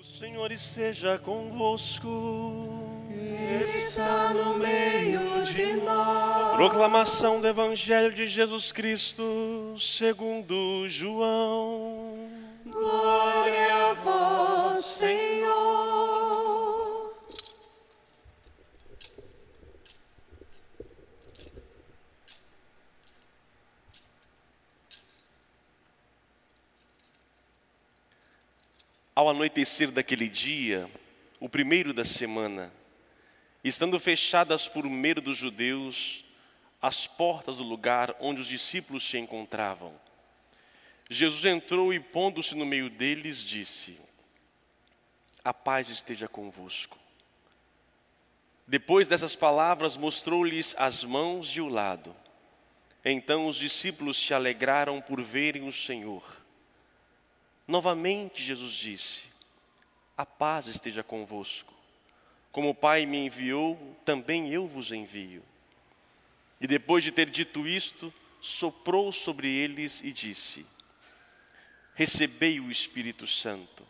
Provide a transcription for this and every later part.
O Senhor esteja convosco. está no meio de nós. Proclamação do Evangelho de Jesus Cristo, segundo João. Glória a vós, Senhor. Ao anoitecer daquele dia, o primeiro da semana, estando fechadas por medo dos judeus as portas do lugar onde os discípulos se encontravam, Jesus entrou e, pondo-se no meio deles, disse: A paz esteja convosco. Depois dessas palavras, mostrou-lhes as mãos e o lado. Então os discípulos se alegraram por verem o Senhor. Novamente Jesus disse: A paz esteja convosco. Como o Pai me enviou, também eu vos envio. E depois de ter dito isto, soprou sobre eles e disse: Recebei o Espírito Santo.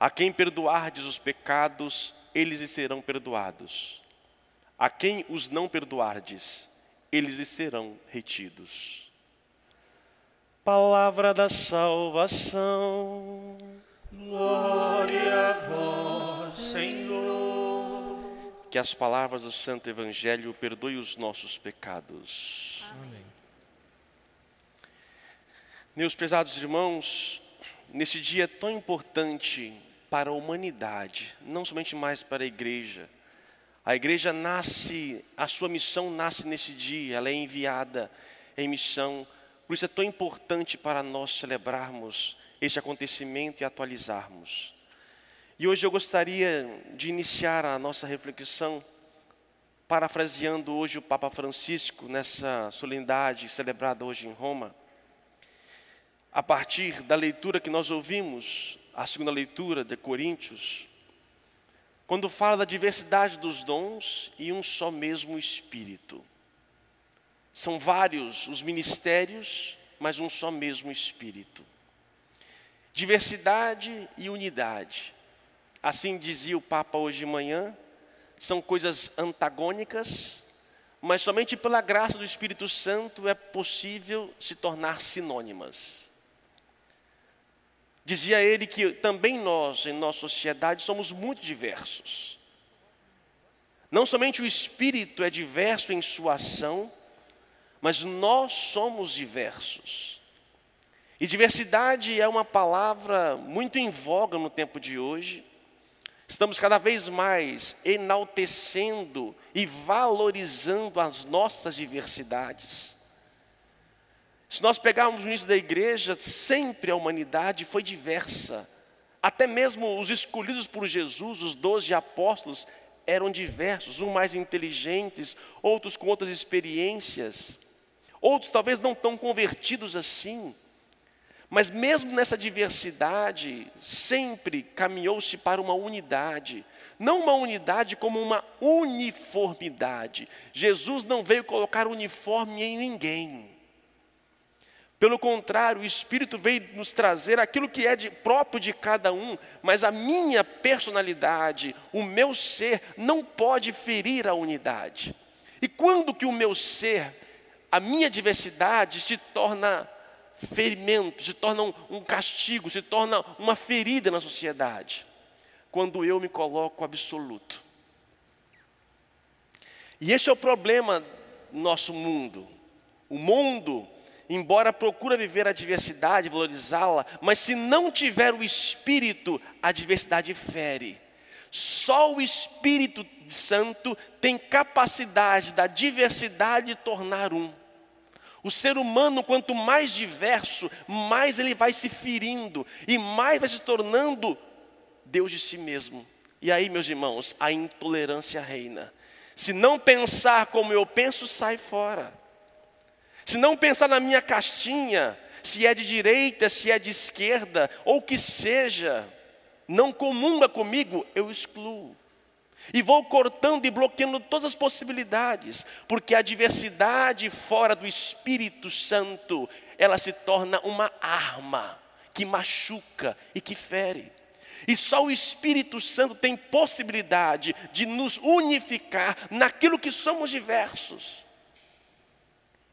A quem perdoardes os pecados, eles lhe serão perdoados. A quem os não perdoardes, eles lhe serão retidos. Palavra da salvação. Glória a vós, Senhor. Que as palavras do Santo Evangelho perdoem os nossos pecados. Meus prezados irmãos, nesse dia tão importante para a humanidade, não somente mais para a igreja. A igreja nasce, a sua missão nasce nesse dia, ela é enviada em missão. Por isso é tão importante para nós celebrarmos este acontecimento e atualizarmos. E hoje eu gostaria de iniciar a nossa reflexão parafraseando hoje o Papa Francisco nessa solenidade celebrada hoje em Roma a partir da leitura que nós ouvimos, a segunda leitura de Coríntios, quando fala da diversidade dos dons e um só mesmo Espírito. São vários os ministérios, mas um só mesmo Espírito. Diversidade e unidade. Assim dizia o Papa hoje de manhã, são coisas antagônicas, mas somente pela graça do Espírito Santo é possível se tornar sinônimas. Dizia ele que também nós, em nossa sociedade, somos muito diversos. Não somente o espírito é diverso em sua ação, mas nós somos diversos. E diversidade é uma palavra muito em voga no tempo de hoje. Estamos cada vez mais enaltecendo e valorizando as nossas diversidades. Se nós pegarmos o início da igreja, sempre a humanidade foi diversa. Até mesmo os escolhidos por Jesus, os doze apóstolos, eram diversos, uns mais inteligentes, outros com outras experiências, outros talvez não tão convertidos assim. Mas mesmo nessa diversidade, sempre caminhou-se para uma unidade. Não uma unidade como uma uniformidade. Jesus não veio colocar uniforme em ninguém. Pelo contrário, o Espírito veio nos trazer aquilo que é de, próprio de cada um, mas a minha personalidade, o meu ser, não pode ferir a unidade. E quando que o meu ser, a minha diversidade se torna ferimento, se torna um, castigo, se torna uma ferida na sociedade? Quando eu me coloco absoluto. E esse é o problema do nosso mundo. O mundo embora procura viver a diversidade, valorizá-la, mas se não tiver o Espírito, a diversidade fere. Só o Espírito Santo tem capacidade da diversidade tornar um. O ser humano, quanto mais diverso, mais ele vai se ferindo e mais vai se tornando Deus de si mesmo. E aí, meus irmãos, a intolerância reina. Se não pensar como eu penso, sai fora. Se não pensar na minha caixinha, se é de direita, se é de esquerda, ou que seja, não comunga comigo, eu excluo. E vou cortando e bloqueando todas as possibilidades, porque a diversidade fora do Espírito Santo, ela se torna uma arma que machuca e que fere. E só o Espírito Santo tem possibilidade de nos unificar naquilo que somos diversos.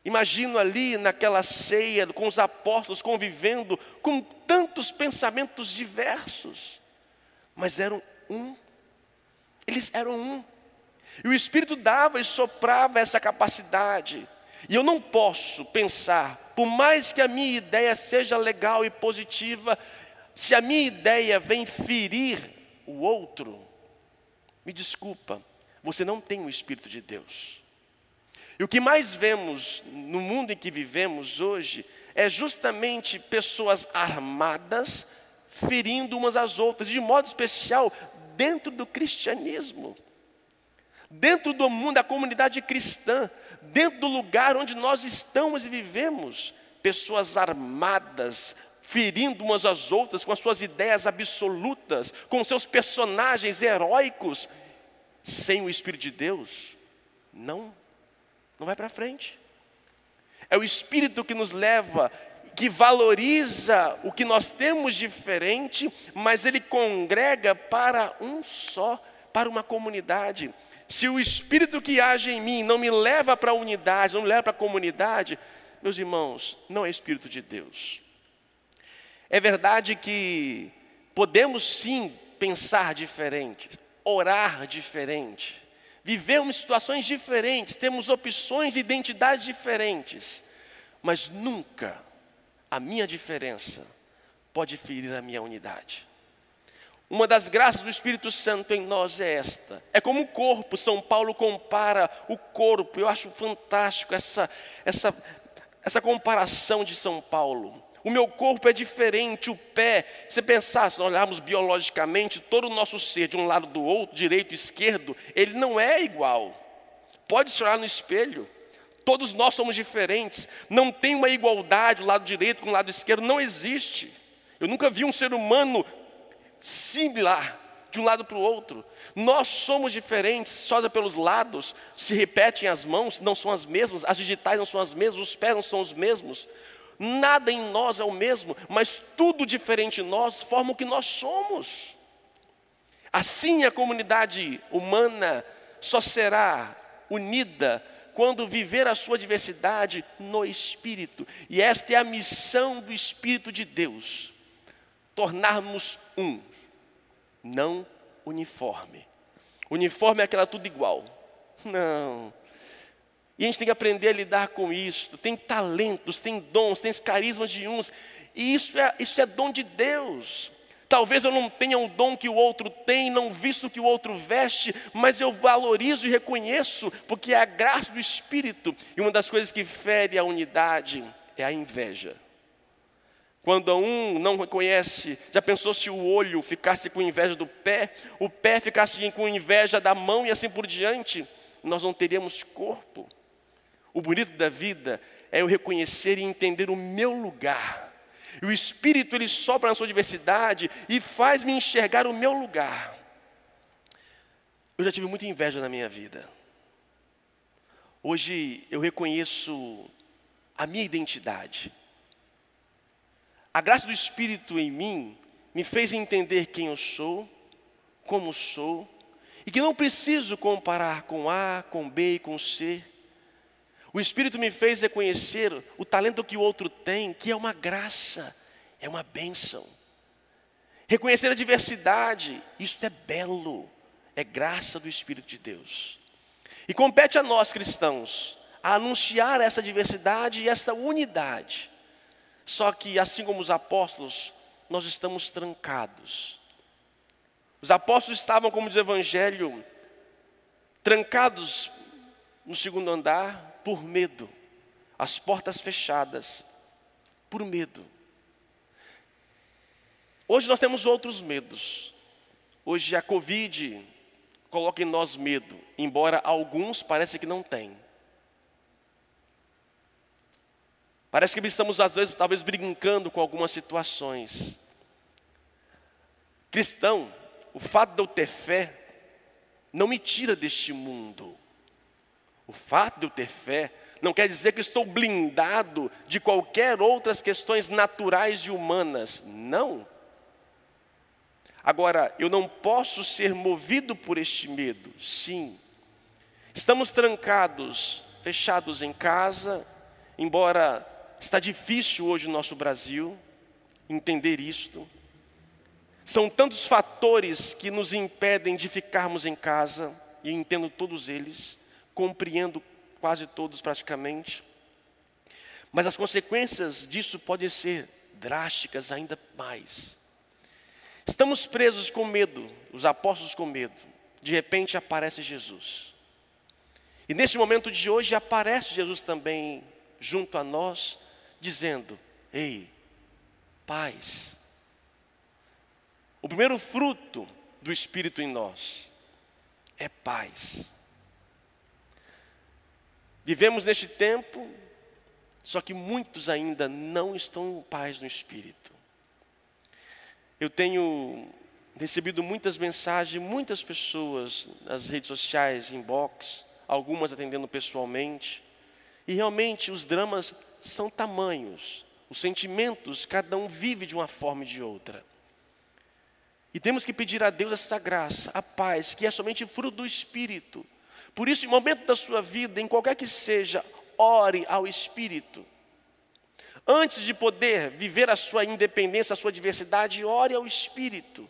Imagino ali naquela ceia com os apóstolos convivendo com tantos pensamentos diversos, mas eram um. Eles eram um. E o Espírito dava e soprava essa capacidade. E eu não posso pensar, por mais que a minha ideia seja legal e positiva, se a minha ideia vem ferir o outro, me desculpa, você não tem o Espírito de Deus. E o que mais vemos no mundo em que vivemos hoje é justamente pessoas armadas ferindo umas às outras, de modo especial dentro do cristianismo, dentro do mundo, da comunidade cristã, dentro do lugar onde nós estamos e vivemos, pessoas armadas, ferindo umas às outras com as suas ideias absolutas, com seus personagens heróicos, sem o Espírito de Deus, não, não vai para frente. É o Espírito que nos leva, que valoriza o que nós temos diferente, mas ele congrega para um só, para uma comunidade. Se o Espírito que age em mim não me leva para a unidade, não me leva para a comunidade, meus irmãos, não é Espírito de Deus. É verdade que podemos sim pensar diferente, orar diferente, vivemos situações diferentes, temos opções e identidades diferentes, mas nunca a minha diferença pode ferir a minha unidade. Uma das graças do Espírito Santo em nós é esta. É como o corpo, São Paulo compara o corpo. Eu acho fantástico essa, essa, essa comparação de São Paulo. O meu corpo é diferente, o pé. Se pensar, se nós olharmos biologicamente, todo o nosso ser, de um lado do outro, direito e esquerdo, ele não é igual. Pode se olhar no espelho. Todos nós somos diferentes. Não tem uma igualdade, o lado direito com o lado esquerdo. Não existe. Eu nunca vi um ser humano similar de um lado para o outro. Nós somos diferentes, só pelos lados, se repetem as mãos, não são as mesmas, as digitais não são as mesmas, os pés não são os mesmos. Nada em nós é o mesmo, mas tudo diferente em nós forma o que nós somos. Assim a comunidade humana só será unida quando viver a sua diversidade no Espírito. E esta é a missão do Espírito de Deus: tornarmos um, não uniforme. Uniforme é aquela tudo igual. Não. E a gente tem que aprender a lidar com isso. Tem talentos, tem dons, tem carismas de uns. E isso é, isso é dom de Deus. Talvez eu não tenha um dom que o outro tem, não visto que o outro veste, mas eu valorizo e reconheço, porque é a graça do Espírito. E uma das coisas que fere a unidade é a inveja. Quando um não reconhece, já pensou se o olho ficasse com inveja do pé, o pé ficasse com inveja da mão e assim por diante, nós não teríamos corpo. O bonito da vida é eu reconhecer e entender o meu lugar. E o Espírito ele sopra na sua diversidade e faz me enxergar o meu lugar. Eu já tive muita inveja na minha vida. Hoje eu reconheço a minha identidade. A graça do Espírito em mim me fez entender quem eu sou, como sou, e que não preciso comparar com A, com B e com C. O Espírito me fez reconhecer o talento que o outro tem, que é uma graça, é uma bênção. Reconhecer a diversidade, isso é belo, é graça do Espírito de Deus. E compete a nós cristãos a anunciar essa diversidade e essa unidade. Só que, assim como os apóstolos, nós estamos trancados. Os apóstolos estavam, como diz o Evangelho, trancados no segundo andar, por medo, as portas fechadas, por medo. Hoje nós temos outros medos. Hoje a Covid coloca em nós medo, embora alguns parece que não têm. Parece que estamos às vezes talvez brincando com algumas situações. Cristão, o fato de eu ter fé não me tira deste mundo. O fato de eu ter fé não quer dizer que estou blindado de qualquer outras questões naturais e humanas. Não. Agora, eu não posso ser movido por este medo. Sim. Estamos trancados, fechados em casa, embora está difícil hoje no nosso Brasil entender isto. São tantos fatores que nos impedem de ficarmos em casa, e entendo todos eles, compreendo quase todos praticamente. Mas as consequências disso podem ser drásticas ainda mais. Estamos presos com medo, os apóstolos com medo. De repente aparece Jesus. E nesse momento de hoje aparece Jesus também junto a nós, dizendo: Ei, paz. O primeiro fruto do Espírito em nós é paz. Vivemos neste tempo, só que muitos ainda não estão em paz no Espírito. Eu tenho recebido muitas mensagens, muitas pessoas nas redes sociais, inbox, algumas atendendo pessoalmente, e realmente os dramas são tamanhos, os sentimentos, cada um vive de uma forma e de outra. E temos que pedir a Deus essa graça, a paz, que é somente fruto do Espírito. Por isso, em momento da sua vida, em qualquer que seja, ore ao Espírito. Antes de poder viver a sua independência, a sua diversidade, ore ao Espírito.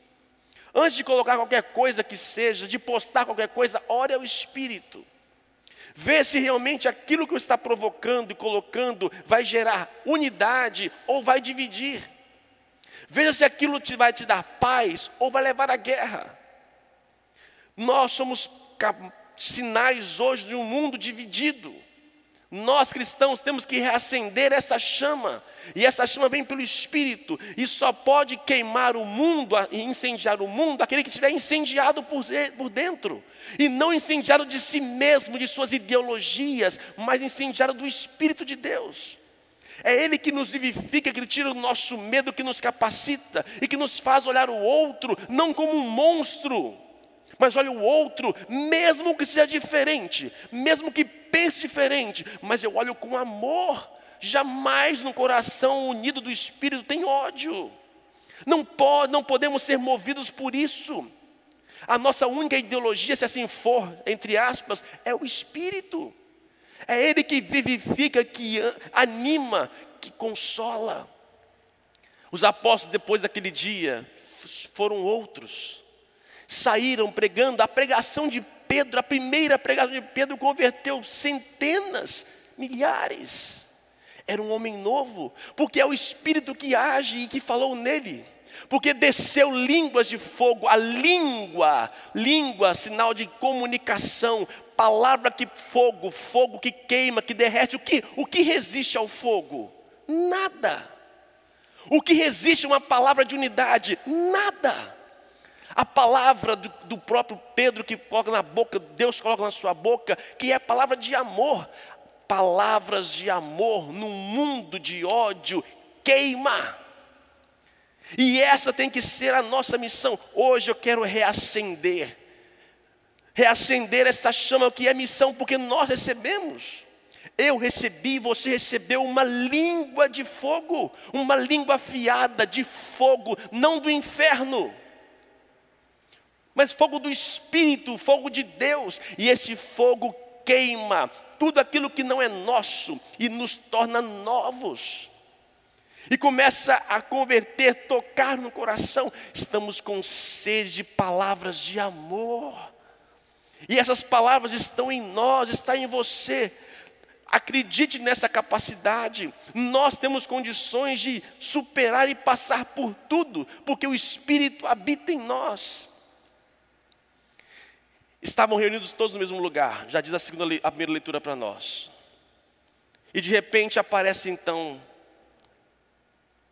Antes de colocar qualquer coisa que seja, de postar qualquer coisa, ore ao Espírito. Vê se realmente aquilo que está provocando e colocando vai gerar unidade ou vai dividir. Veja se aquilo te vai te dar paz ou vai levar à guerra. Nós somos sinais hoje de um mundo dividido. Nós cristãos temos que reacender essa chama, e essa chama vem pelo Espírito, e só pode queimar o mundo e incendiar o mundo aquele que estiver incendiado por, por dentro, e não incendiado de si mesmo, de suas ideologias, mas incendiado do Espírito de Deus. É Ele que nos vivifica, que tira o nosso medo, que nos capacita e que nos faz olhar o outro não como um monstro, mas olha o outro, mesmo que seja diferente, mesmo que pense diferente, mas eu olho com amor. Jamais no coração unido do Espírito tem ódio. Não pode, não podemos ser movidos por isso. A nossa única ideologia, se assim for, entre aspas, é o Espírito. É Ele que vivifica, que anima, que consola. Os apóstolos, depois daquele dia, foram outros. Saíram pregando a pregação de Pedro, a primeira pregação de Pedro converteu centenas, milhares. Era um homem novo, porque é o Espírito que age e que falou nele. Porque desceu línguas de fogo, a língua, língua, sinal de comunicação, palavra que fogo, fogo que queima, que derrete. O que, o que resiste ao fogo? Nada. O que resiste a uma palavra de unidade? Nada. A palavra do, do, próprio Pedro que coloca na boca, Deus coloca na sua boca, que é palavra de amor. Palavras de amor num mundo de ódio queima. E essa tem que ser a nossa missão. Hoje eu quero reacender. Reacender essa chama que é missão, porque nós recebemos. Eu recebi, você recebeu uma língua de fogo, uma língua afiada de fogo, não do inferno mas fogo do Espírito, fogo de Deus, e esse fogo queima tudo aquilo que não é nosso e nos torna novos. E começa a converter, tocar no coração. Estamos com sede de palavras de amor. E essas palavras estão em nós, está em você. Acredite nessa capacidade. Nós temos condições de superar e passar por tudo, porque o Espírito habita em nós. Estavam reunidos todos no mesmo lugar, já diz a, segunda, a primeira leitura para nós. E de repente aparece então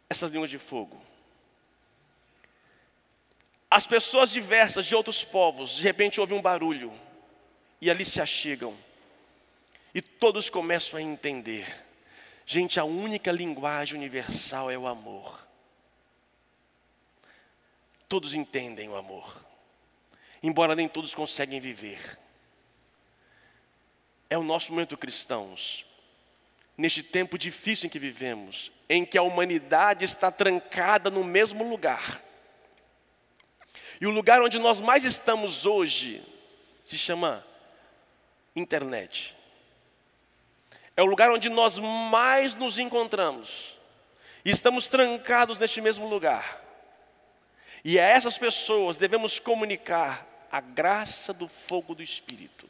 essas línguas de fogo. As pessoas diversas de outros povos, de repente ouvem um barulho, e ali se achegam, e todos começam a entender. Gente, a única linguagem universal é o amor. Todos entendem o amor embora nem todos conseguem viver. É o nosso momento, cristãos, neste tempo difícil em que vivemos, em que a humanidade está trancada no mesmo lugar. E o lugar onde nós mais estamos hoje se chama internet. É o lugar onde nós mais nos encontramos. E estamos trancados neste mesmo lugar. E a essas pessoas devemos comunicar a graça do fogo do Espírito.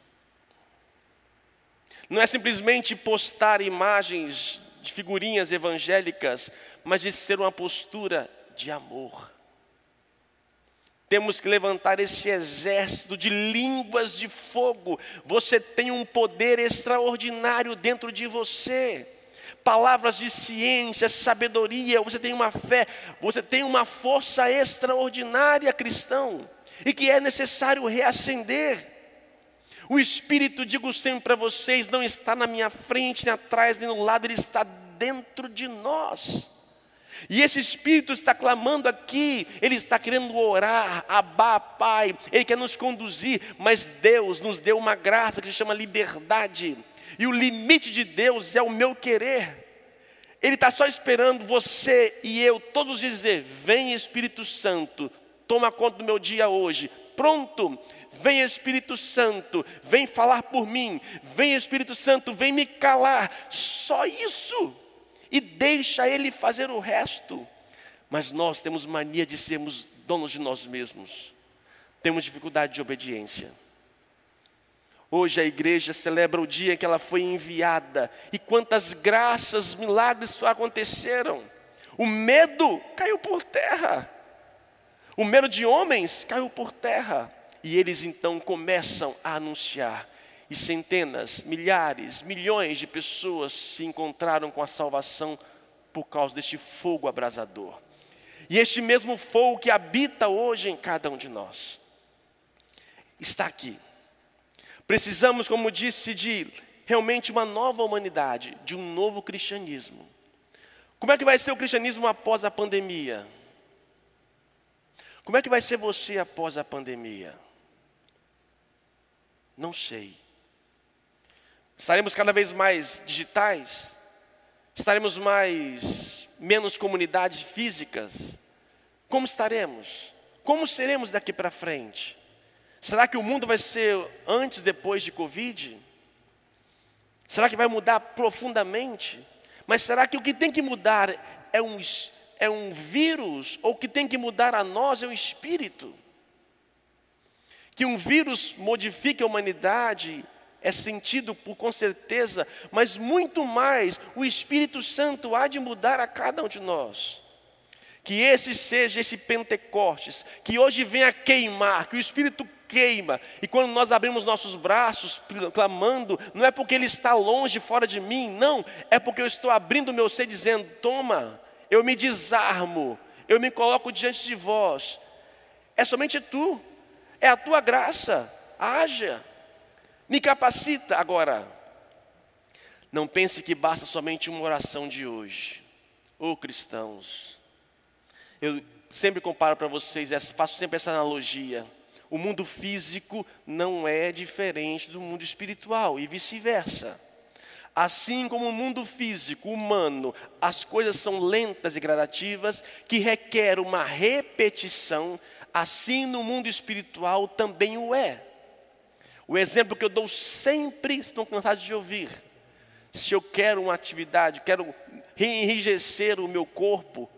Não é simplesmente postar imagens de figurinhas evangélicas, mas de ser uma postura de amor. Temos que levantar esse exército de línguas de fogo. Você tem um poder extraordinário dentro de você. Palavras de ciência, sabedoria, você tem uma fé, você tem uma força extraordinária, cristão, e que é necessário reacender. O Espírito, digo sempre para vocês, não está na minha frente, nem atrás, nem no lado, ele está dentro de nós. E esse Espírito está clamando aqui, ele está querendo orar, abá, Pai, ele quer nos conduzir, mas Deus nos deu uma graça que se chama liberdade, e o limite de Deus é o meu querer. Ele está só esperando você e eu todos dizer: Vem Espírito Santo, toma conta do meu dia hoje. Pronto, vem Espírito Santo, vem falar por mim, vem Espírito Santo, vem me calar. Só isso e deixa Ele fazer o resto. Mas nós temos mania de sermos donos de nós mesmos, temos dificuldade de obediência. Hoje a igreja celebra o dia em que ela foi enviada, e quantas graças, milagres aconteceram. O medo caiu por terra, o medo de homens caiu por terra, e eles então começam a anunciar e centenas, milhares, milhões de pessoas se encontraram com a salvação por causa deste fogo abrasador. E este mesmo fogo que habita hoje em cada um de nós está aqui. Precisamos, como disse, de realmente uma nova humanidade, de um novo cristianismo. Como é que vai ser o cristianismo após a pandemia? Como é que vai ser você após a pandemia? Não sei. Estaremos cada vez mais digitais? Estaremos mais menos comunidades físicas? Como estaremos? Como seremos daqui para frente? Será que o mundo vai ser antes, depois de Covid? Será que vai mudar profundamente? Mas será que o que tem que mudar é um, é um vírus? Ou que tem que mudar a nós é o espírito? Que um vírus modifique a humanidade é sentido por com certeza, mas muito mais o Espírito Santo há de mudar a cada um de nós. Que esse seja esse Pentecostes, que hoje venha queimar, que o Espírito queima, e quando nós abrimos nossos braços clamando, não é porque Ele está longe, fora de mim, não, é porque eu estou abrindo o meu ser dizendo: toma, eu me desarmo, eu me coloco diante de vós, é somente tu, é a tua graça, haja me capacita. Agora, não pense que basta somente uma oração de hoje. Ô oh, cristãos, eu sempre comparo para vocês, faço sempre essa analogia. O mundo físico não é diferente do mundo espiritual e vice-versa. Assim como o mundo físico, humano, as coisas são lentas e gradativas, que requer uma repetição, assim no mundo espiritual também o é. O exemplo que eu dou sempre, estão cansados de ouvir. Se eu quero uma atividade, quero enrijecer o meu corpo,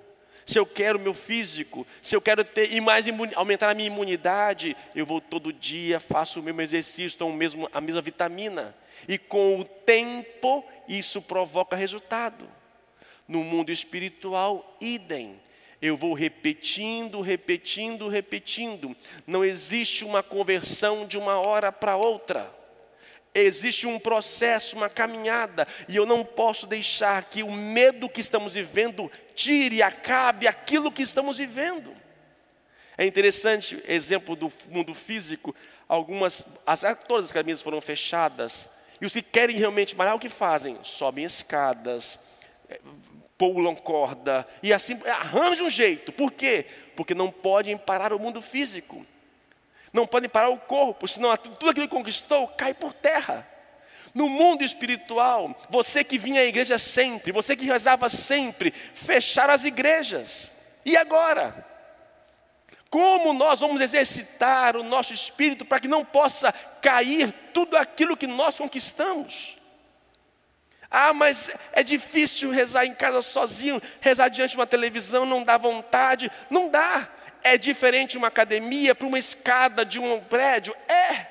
se eu quero meu físico, se eu quero ter e mais aumentar a minha imunidade, eu vou todo dia, faço o mesmo exercício, tomo mesmo, a mesma vitamina. E com o tempo, isso provoca resultado. No mundo espiritual, idem eu vou repetindo, repetindo, repetindo. Não existe uma conversão de uma hora para outra. Existe um processo, uma caminhada, e eu não posso deixar que o medo que estamos vivendo tire, acabe aquilo que estamos vivendo. É interessante, exemplo do mundo físico, algumas, as, todas as caminhas foram fechadas, e os que querem realmente malhar, o que fazem? Sobem escadas, pulam corda e assim arranjam um jeito. Por quê? Porque não podem parar o mundo físico. Não podem parar o corpo, senão tudo aquilo que conquistou cai por terra. No mundo espiritual, você que vinha à igreja sempre, você que rezava sempre, fecharam as igrejas. E agora? Como nós vamos exercitar o nosso espírito para que não possa cair tudo aquilo que nós conquistamos? Ah, mas é difícil rezar em casa sozinho, rezar diante de uma televisão não dá vontade. Não dá. É diferente uma academia para uma escada de um prédio? É.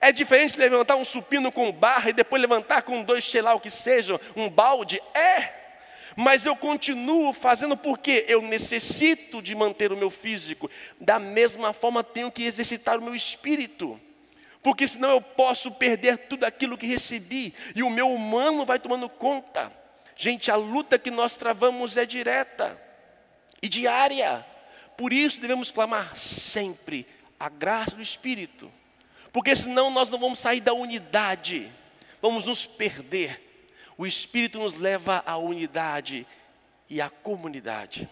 É diferente levantar um supino com barra e depois levantar com dois, sei lá o que seja, um balde? É. Mas eu continuo fazendo porque eu necessito de manter o meu físico. Da mesma forma, tenho que exercitar o meu espírito porque senão eu posso perder tudo aquilo que recebi e o meu humano vai tomando conta. Gente, a luta que nós travamos é direta e diária. Por isso devemos clamar sempre a graça do Espírito, porque senão nós não vamos sair da unidade, vamos nos perder. O Espírito nos leva à unidade e à comunidade.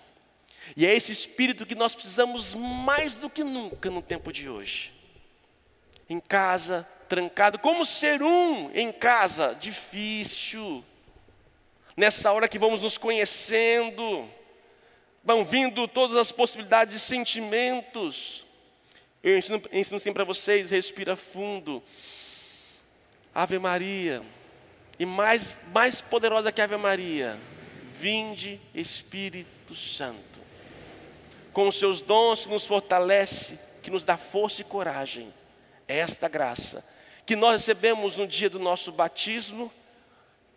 E é esse Espírito que nós precisamos mais do que nunca no tempo de hoje em casa, trancado. Como ser um em casa? Difícil. Nessa hora que vamos nos conhecendo, vão vindo todas as possibilidades de sentimentos. Eu ensino, ensino sempre para vocês: respira fundo. Ave Maria. E mais, mais poderosa que Ave Maria, vinde Espírito Santo. Com os seus dons que nos fortalece, que nos dá força e coragem é esta graça que nós recebemos no dia do nosso batismo,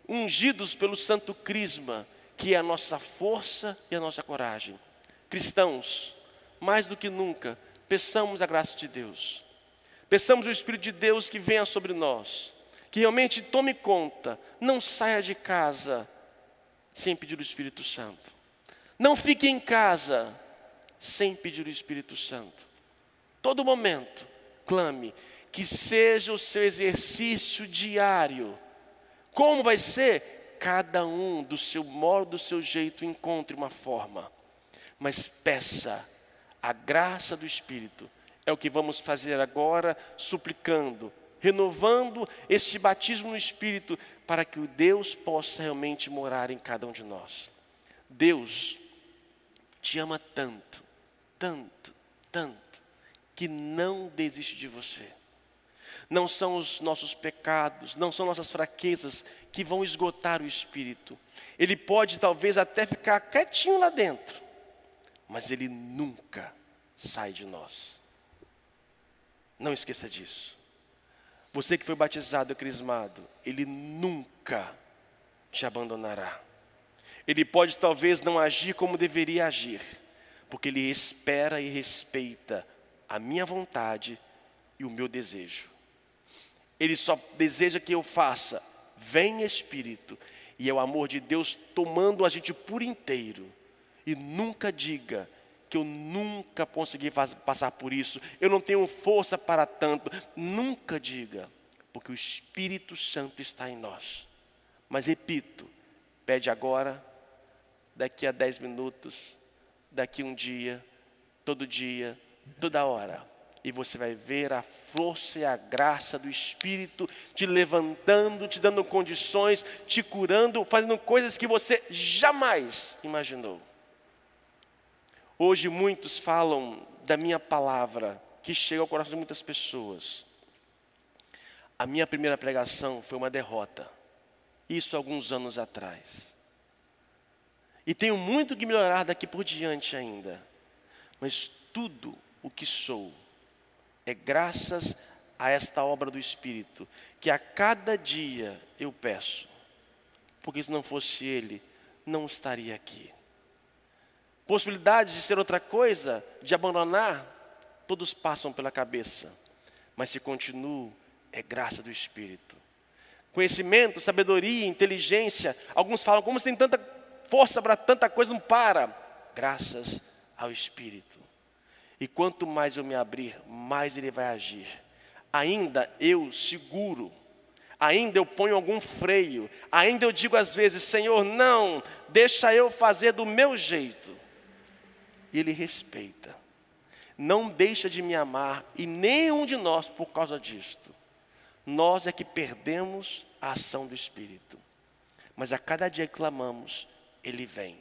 ungidos pelo Santo Crisma, que é a nossa força e a nossa coragem. Cristãos, mais do que nunca, peçamos a graça de Deus. Peçamos o Espírito de Deus que venha sobre nós, que realmente tome conta, não saia de casa sem pedir o Espírito Santo. Não fique em casa sem pedir o Espírito Santo. Todo momento, clame, que seja o seu exercício diário. Como vai ser? Cada um do seu modo, do seu jeito, encontre uma forma. Mas peça a graça do Espírito. É o que vamos fazer agora, suplicando, renovando este batismo no Espírito, para que o Deus possa realmente morar em cada um de nós. Deus te ama tanto, tanto, tanto que não desiste de você. Não são os nossos pecados, não são nossas fraquezas que vão esgotar o espírito. Ele pode talvez até ficar quietinho lá dentro, mas ele nunca sai de nós. Não esqueça disso. Você que foi batizado e crismado, ele nunca te abandonará. Ele pode talvez não agir como deveria agir, porque ele espera e respeita a minha vontade e o meu desejo. Ele só deseja que eu faça, vem Espírito, e é o amor de Deus tomando a gente por inteiro. E nunca diga que eu nunca consegui passar por isso, eu não tenho força para tanto. Nunca diga, porque o Espírito Santo está em nós. Mas repito, pede agora, daqui a dez minutos, daqui um dia, todo dia, toda hora. E você vai ver a força e a graça do Espírito te levantando, te dando condições, te curando, fazendo coisas que você jamais imaginou. Hoje muitos falam da minha palavra, que chega ao coração de muitas pessoas. A minha primeira pregação foi uma derrota, isso alguns anos atrás. E tenho muito que melhorar daqui por diante ainda, mas tudo o que sou. É graças a esta obra do Espírito que a cada dia eu peço, porque se não fosse Ele, não estaria aqui. Possibilidades de ser outra coisa, de abandonar, todos passam pela cabeça, mas se continuo, é graça do Espírito. Conhecimento, sabedoria, inteligência, alguns falam, como você tem tanta força para tanta coisa, não para. Graças ao Espírito. E quanto mais eu me abrir, mais ele vai agir. Ainda eu seguro, ainda eu ponho algum freio, ainda eu digo às vezes: Senhor, não, deixa eu fazer do meu jeito. E ele respeita, não deixa de me amar, e nenhum de nós por causa disto. Nós é que perdemos a ação do Espírito. Mas a cada dia que clamamos, ele vem.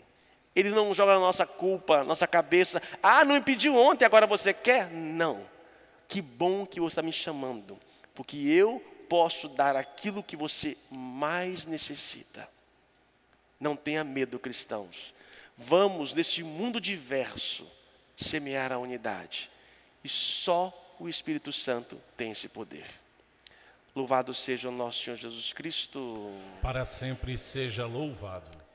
Ele não joga a nossa culpa, nossa cabeça. Ah, não me pediu ontem, agora você quer? Não. Que bom que você está me chamando, porque eu posso dar aquilo que você mais necessita. Não tenha medo, cristãos. Vamos, neste mundo diverso, semear a unidade. E só o Espírito Santo tem esse poder. Louvado seja o nosso Senhor Jesus Cristo. Para sempre seja louvado.